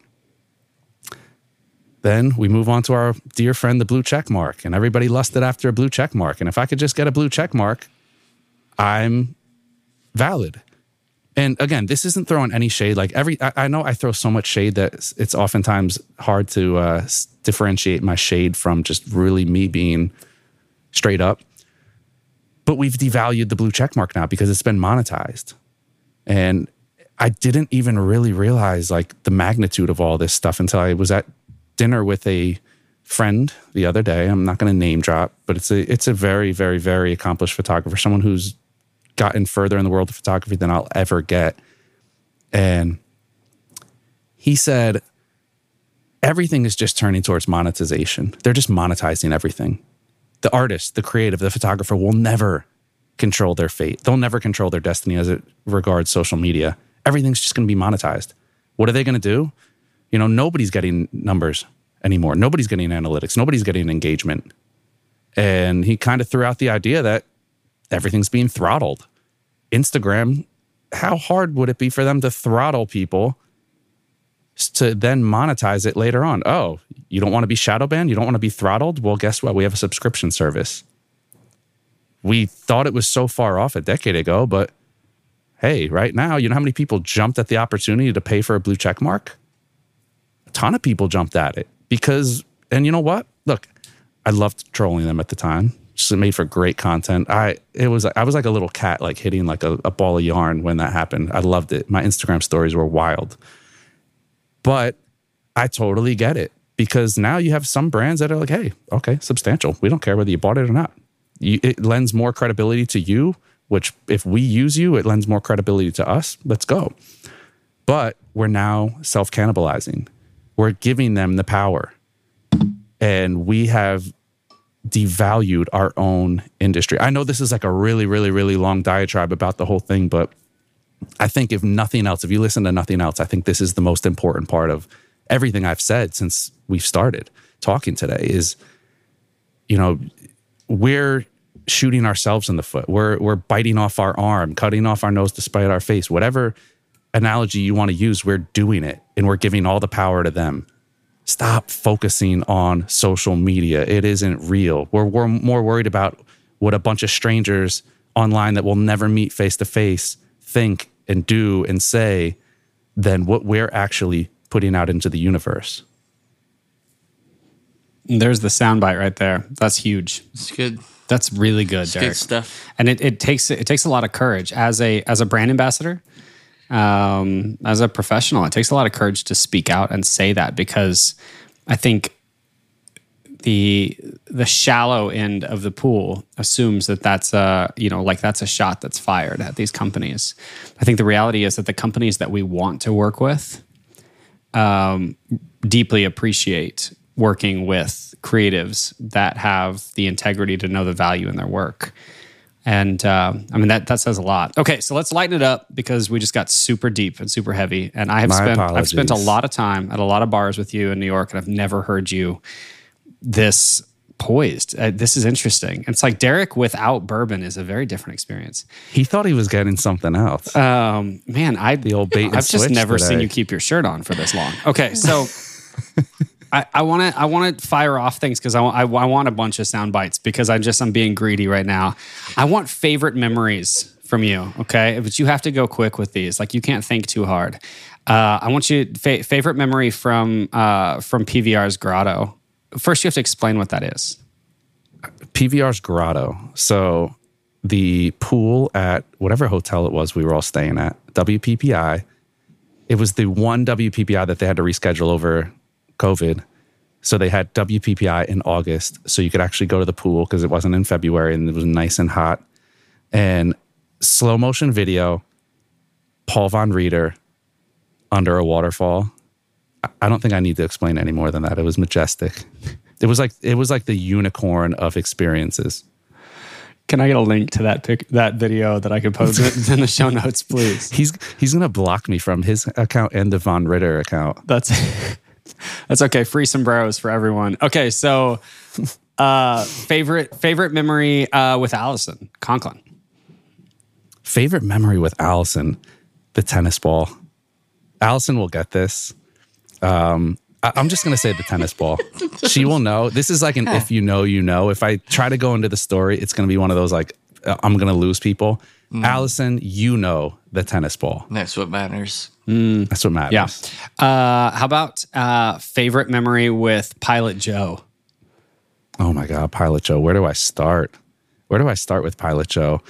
Then we move on to our dear friend, the blue check mark, and everybody lusted after a blue check mark. And if I could just get a blue check mark, I'm valid. And again, this isn't throwing any shade. Like every, I, I know I throw so much shade that it's, oftentimes hard to uh, differentiate my shade from just really me being straight up. But we've devalued the blue check mark now because it's been monetized. And I didn't even really realize like the magnitude of all this stuff until I was at dinner with a friend the other day. I'm not going to name drop, but it's a it's a very very very accomplished photographer, someone who's gotten further in the world of photography than I'll ever get. And he said everything is just turning towards monetization. They're just monetizing everything. The artist, the creative, the photographer will never control their fate. They'll never control their destiny as it regards social media. Everything's just going to be monetized. What are they going to do? You know, nobody's getting numbers anymore. Nobody's getting analytics. Nobody's getting engagement. And he kind of threw out the idea that everything's being throttled. Instagram, how hard would it be for them to throttle people to then monetize it later on? Oh, you don't want to be shadow banned? You don't want to be throttled? Well, guess what? We have a subscription service. We thought it was so far off a decade ago, but hey, right now, you know how many people jumped at the opportunity to pay for a blue check mark? A ton of people jumped at it because, and you know what? Look, I loved trolling them at the time. Just made for great content. I it was I was like a little cat, like hitting like a, a ball of yarn when that happened. I loved it. My Instagram stories were wild, but I totally get it because now you have some brands that are like, hey, okay, substantial. We don't care whether you bought it or not. You, it lends more credibility to you. Which, if we use you, it lends more credibility to us. Let's go. But we're now self cannibalizing. We're giving them the power, and we have devalued our own industry. I know this is like a really, really, really long diatribe about the whole thing, but I think if nothing else, if you listen to nothing else, I think this is the most important part of everything I've said since we've started talking today is, you know, we're shooting ourselves in the foot. We're we're biting off our arm, cutting off our nose to spite our face. Whatever analogy you want to use, we're doing it and we're giving all the power to them stop focusing on social media. It isn't real. We're, we're more worried about what a bunch of strangers online that we'll never meet face to face think and do and say than what we're actually putting out into the universe. There's the soundbite right there. That's huge. It's good. That's really good, Derek. good stuff. and it, it takes it takes a lot of courage as a as a brand ambassador um, as a professional it takes a lot of courage to speak out and say that because i think the the shallow end of the pool assumes that that's a you know like that's a shot that's fired at these companies i think the reality is that the companies that we want to work with um, deeply appreciate working with creatives that have the integrity to know the value in their work. And um, I mean that that says a lot. Okay, so let's lighten it up because we just got super deep and super heavy. And I have My spent I've spent a lot of time at a lot of bars with you in New York, and I've never heard you this poised. Uh, this is interesting. It's like Derek without bourbon is a very different experience. He thought he was getting something else. Um, man, I the old bait. I've just never today. seen you keep your shirt on for this long. Okay, so I want to I want to fire off things because I, I, I want a bunch of sound bites because I'm just I'm being greedy right now. I want favorite memories from you. Okay, but you have to go quick with these. Like you can't think too hard. Uh, I want you fa- favorite memory from uh, from PVR's Grotto. First, you have to explain what that is. PVR's grotto. So the pool at whatever hotel it was we were all staying at, WPPI. It was the one WPPI that they had to reschedule over COVID. So they had WPPI in August. So you could actually go to the pool because it wasn't in February and it was nice and hot. And slow motion video, Paul Von Rieter under a waterfall. I- don't think I need to explain any more than that. It was majestic. It was like it was like the unicorn of experiences. Can I get a link to that pic, that video that I could post in the show notes, please? He's he's gonna block me from his account and the Von Rieter account. That's that's okay. Free sombreros for everyone. Okay, so uh favorite favorite memory uh with Allison Conklin. Favorite memory with Allison, the tennis ball. Allison will get this. Um, I, I'm just gonna say the tennis ball. she will know. This is like an if you know, you know. If I try to go into the story, it's gonna be one of those like uh, I'm gonna lose people. Allison, you know the tennis ball. That's what matters. That's what matters. Yeah. Uh how about uh favorite memory with Pilot Joe? Oh my God, Pilot Joe. Where do I start? Where do I start with Pilot Joe?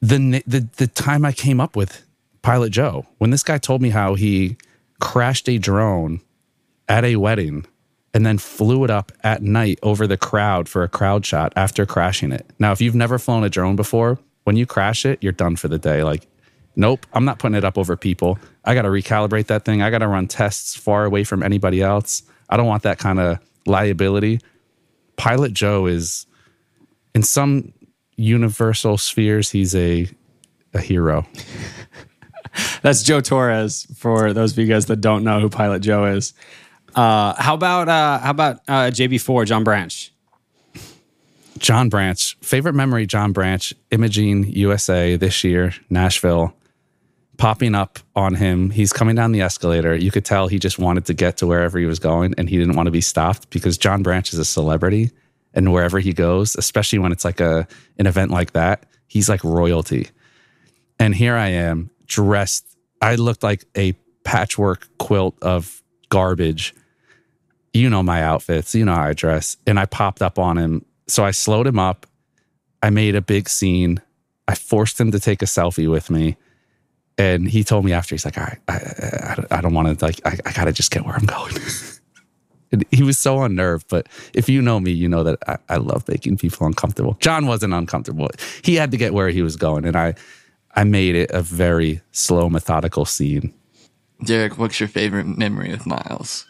The, the, the time I came up with Pilot Joe, when this guy told me how he crashed a drone at a wedding and then flew it up at night over the crowd for a crowd shot after crashing it. Now, if you've never flown a drone before, when you crash it, you're done for the day. Like, nope, I'm not putting it up over people. I got to recalibrate that thing. I got to run tests far away from anybody else. I don't want that kind of liability. Pilot Joe is, in some universal spheres, he's a a hero. That's Joe Torres. For those of you guys that don't know who Pilot Joe is, uh, how about uh, how about uh, JB4 John Branch? John Branch, favorite memory, John Branch, Imaging USA this year, Nashville, popping up on him. He's coming down the escalator. You could tell he just wanted to get to wherever he was going and he didn't want to be stopped because John Branch is a celebrity. And wherever he goes, especially when it's like a an event like that, he's like royalty. And here I am dressed. I looked like a patchwork quilt of garbage. You know my outfits, you know how I dress. And I popped up on him so I slowed him up. I made a big scene. I forced him to take a selfie with me. And he told me after, he's like, I, I, I don't want to, like, I, I got to just get where I'm going. and he was so unnerved. But if you know me, you know that I, I love making people uncomfortable. John wasn't uncomfortable. He had to get where he was going. And I, I made it a very slow, methodical scene. Derek, what's your favorite memory of Miles?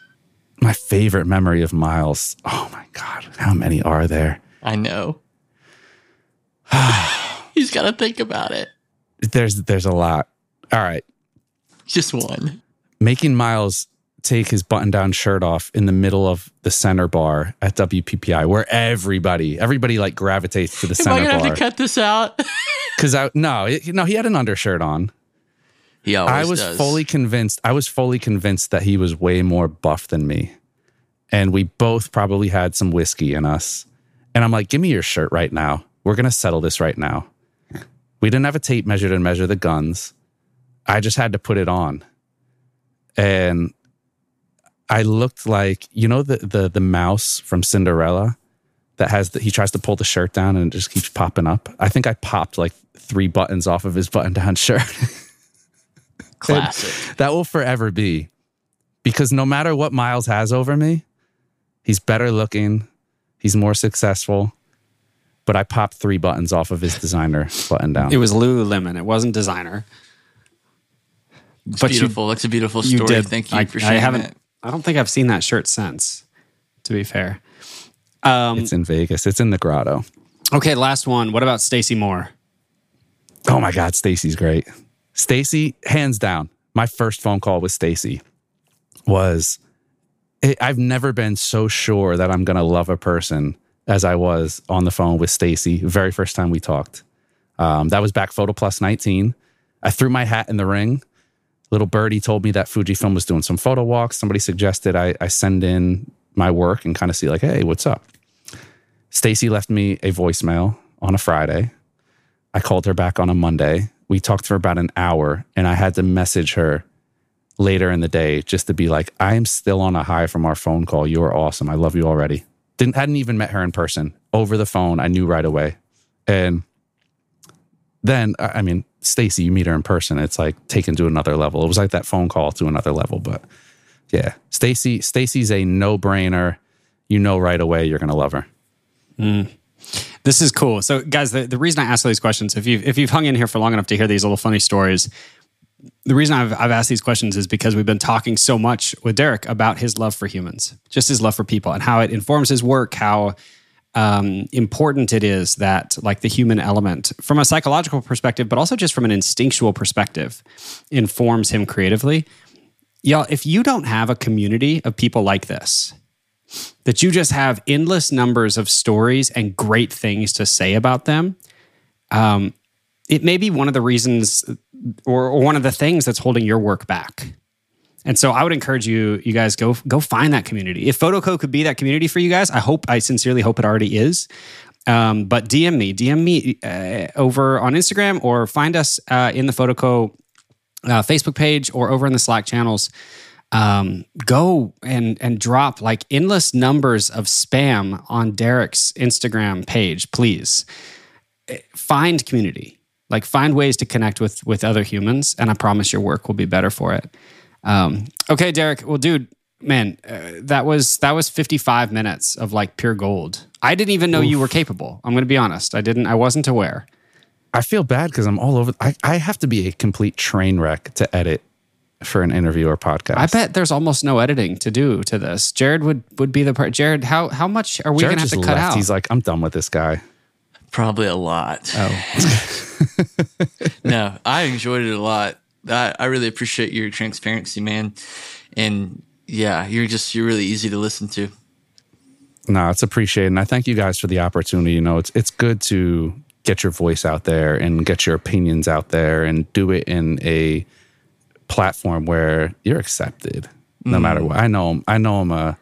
My favorite memory of Miles. Oh my God, how many are there? I know. He's got to think about it. There's there's a lot. All right. Just one. Making Miles take his button down shirt off in the middle of the center bar at WPPI where everybody everybody like gravitates to the Am center I gonna have to cut this out? Cuz I no, it, no, he had an undershirt on. he always I was does. fully convinced. I was fully convinced that he was way more buff than me. And we both probably had some whiskey in us. And I'm like, give me your shirt right now. We're going to settle this right now. We didn't have a tape measure to measure the guns. I just had to put it on. And I looked like, you know, the, the, the mouse from Cinderella that has the, he tries to pull the shirt down and it just keeps popping up. I think I popped like three buttons off of his button down shirt. Classic. that will forever be because no matter what Miles has over me, he's better looking, he's more successful. But I popped three buttons off of his designer button down. It was Lululemon. It wasn't designer. It's But you- beautiful. That's a beautiful You story. did. Thank you I, for I sharing haven't. it. I don't think I've seen that shirt since. To be fair. Um, it's in Vegas. It's in the grotto. okay, last one. What about Stacy Moore? Oh my God, Stacy's great. Stacy, hands down, my first phone call with Stacy was it, I've never been so sure that I'm going to love a person as I was on the phone with Stacy. Very first time we talked. Um, that was back Photo Plus 19. I threw my hat in the ring. Little birdie told me that Fujifilm was doing some photo walks. Somebody suggested I, I send in my work and kind of see like, hey, what's up? Stacy left me a voicemail on a Friday. I called her back on a Monday. We talked for about an hour, and I had to message her later in the day just to be like, I am still on a high from our phone call. You are awesome. I love you already. Didn't hadn't even met her in person. Over the phone, I knew right away. And then I I mean, Stacy, you meet her in person, it's like taken to another level. It was like that phone call to another level. But yeah, Stacy, Stacy's a no-brainer. You know right away you're gonna love her. Mm. This is cool. So, guys, the, the reason I ask these questions, if you've if you've hung in here for long enough to hear these little funny stories, the reason I've I've asked these questions is because we've been talking so much with Derek about his love for humans, just his love for people, and how it informs his work, how um, important it is that like the human element from a psychological perspective, but also just from an instinctual perspective, informs him creatively. Y'all, if you don't have a community of people like this, that you just have endless numbers of stories and great things to say about them, um, it may be one of the reasons or, or one of the things that's holding your work back. And so I would encourage you, you guys go go find that community. If Photoco could be that community for you guys, I hope, I sincerely hope it already is. Um, but DM me, DM me uh, over on Instagram or find us uh, in the Photoco uh, Facebook page or over in the Slack channels um, go and and drop like endless numbers of spam on Derek's Instagram page, please. Eh, Find community, like find ways to connect with with other humans, and I promise your work will be better for it. Um, okay, Derek. Well, dude, man, uh, that was that was 55 minutes of like pure gold. I didn't even know you were capable. I'm going to be honest. I didn't. I wasn't aware. I feel bad because I'm all over. I, I have to be a complete train wreck to edit for an interview or podcast. I bet there's almost no editing to do to this. Jared would would be the part. Jared, how how much are we Jared going to have to cut left. out? He's like, I'm done with this guy. Probably a lot. oh, no, I enjoyed it a lot. I, I really appreciate your transparency, man. And yeah, you're just you're really easy to listen to. No, it's appreciated. And I thank you guys for the opportunity. You know, it's it's good to get your voice out there and get your opinions out there and do it in a platform where you're accepted no matter what. I know I know I'm a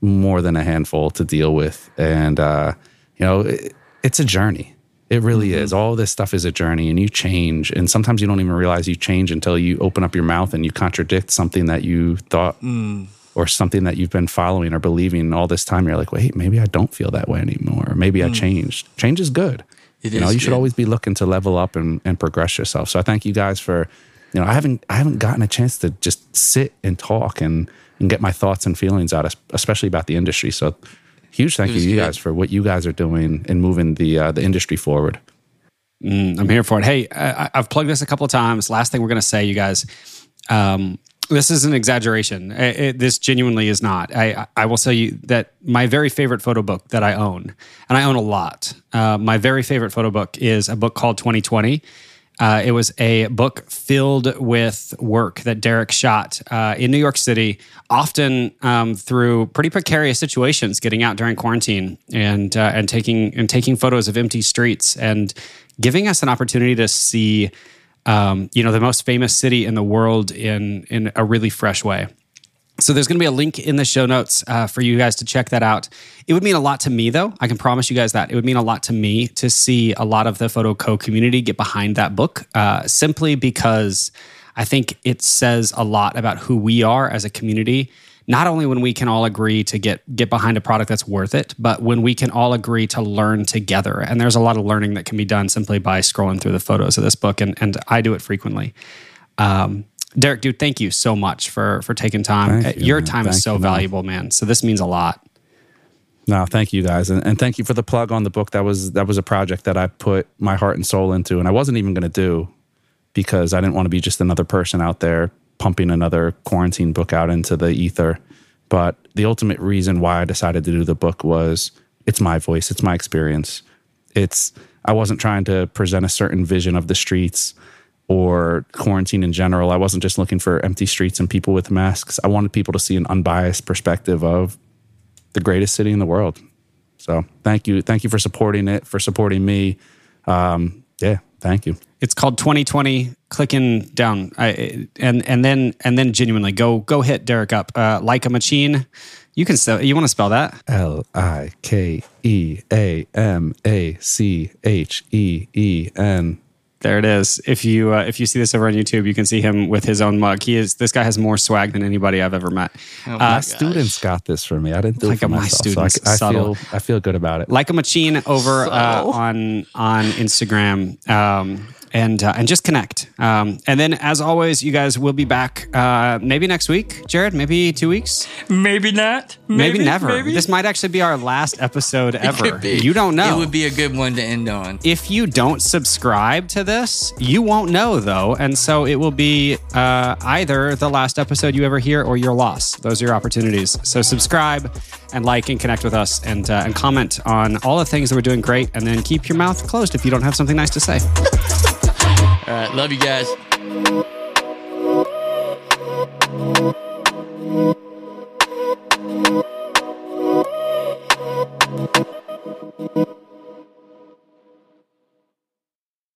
more than a handful to deal with. And uh, you know, it, it's a journey. It really is. Mm-hmm. All this stuff is a journey and you change. And sometimes you don't even realize you change until you open up your mouth and you contradict something that you thought mm. or something that you've been following or believing all this time. You're like, wait, maybe I don't feel that way anymore. Or maybe I mm. changed. Change is good. It you know, is you should always be looking to level up and, and progress yourself. So I thank you guys for, you know, I haven't I haven't gotten a chance to just sit and talk and and get my thoughts and feelings out, especially about the industry. So huge thank you to you guys for what you guys are doing and moving the uh, the industry forward. I'm here for it. Hey, I, I've plugged this a couple of times. Last thing we're going to say, you guys. Um, this is an exaggeration. It- it- this genuinely is not. I, I will tell you that my very favorite photo book that I own, and I own a lot. Uh, my very favorite photo book is a book called 2020. Uh, it was a book filled with work that Derek shot uh, in New York City, often um, through pretty precarious situations, getting out during quarantine and uh, and taking and taking photos of empty streets and giving us an opportunity to see, um, you know, the most famous city in the world in in a really fresh way. So there's going to be a link in the show notes uh, for you guys to check that out. It would mean a lot to me, though. I can promise you guys that it would mean a lot to me to see a lot of the Photo Co community get behind that book, uh, simply because I think it says a lot about who we are as a community. Not only when we can all agree to get get behind a product that's worth it, but when we can all agree to learn together. And there's a lot of learning that can be done simply by scrolling through the photos of this book, and and I do it frequently. Um, Derek, dude, thank you so much for for taking time. Thank Uh, you, Your man. time is so you, man. valuable, man. So this means a lot. No, thank you guys, and, and thank you for the plug on the book. That was that was a project that I put my heart and soul into, and I wasn't even going to do because I didn't want to be just another person out there pumping another quarantine book out into the ether. But the ultimate reason why I decided to do the book was it's my voice, it's my experience. It's I wasn't trying to present a certain vision of the streets or quarantine in general. I wasn't just looking for empty streets and people with masks. I wanted people to see an unbiased perspective of the greatest city in the world. So thank you, thank you for supporting it, for supporting me. Um, yeah, thank you. It's called 2020. Clicking down, I, and and then and then genuinely go go hit Derek up uh, like a machine. You can spell. You want to spell that? L I K E A M A C H E E N. There it is. If you uh, if you see this over on YouTube, you can see him with his own mug. He is this guy has more swag than anybody I've ever met. Oh my Uh, students got this for me. I didn't do Like it for my myself. students, so I, I subtle. feel I feel good about it. like a machine over uh, on on Instagram. Um, and uh, and just connect. Um, and then, as always, you guys will be back uh, maybe next week, Jared. Maybe two weeks. Maybe not. Maybe, never. maybe. This might actually be our last episode It ever. could be. You don't know. It would be a good one to end on. if you don't subscribe to this, you won't know though, and so it will be uh, either the last episode you ever hear or your loss. Those are your opportunities. So subscribe and like and connect with us and uh, and comment on all the things that we're doing great, and then keep your mouth closed if you don't have something nice to say. All right. Love you guys.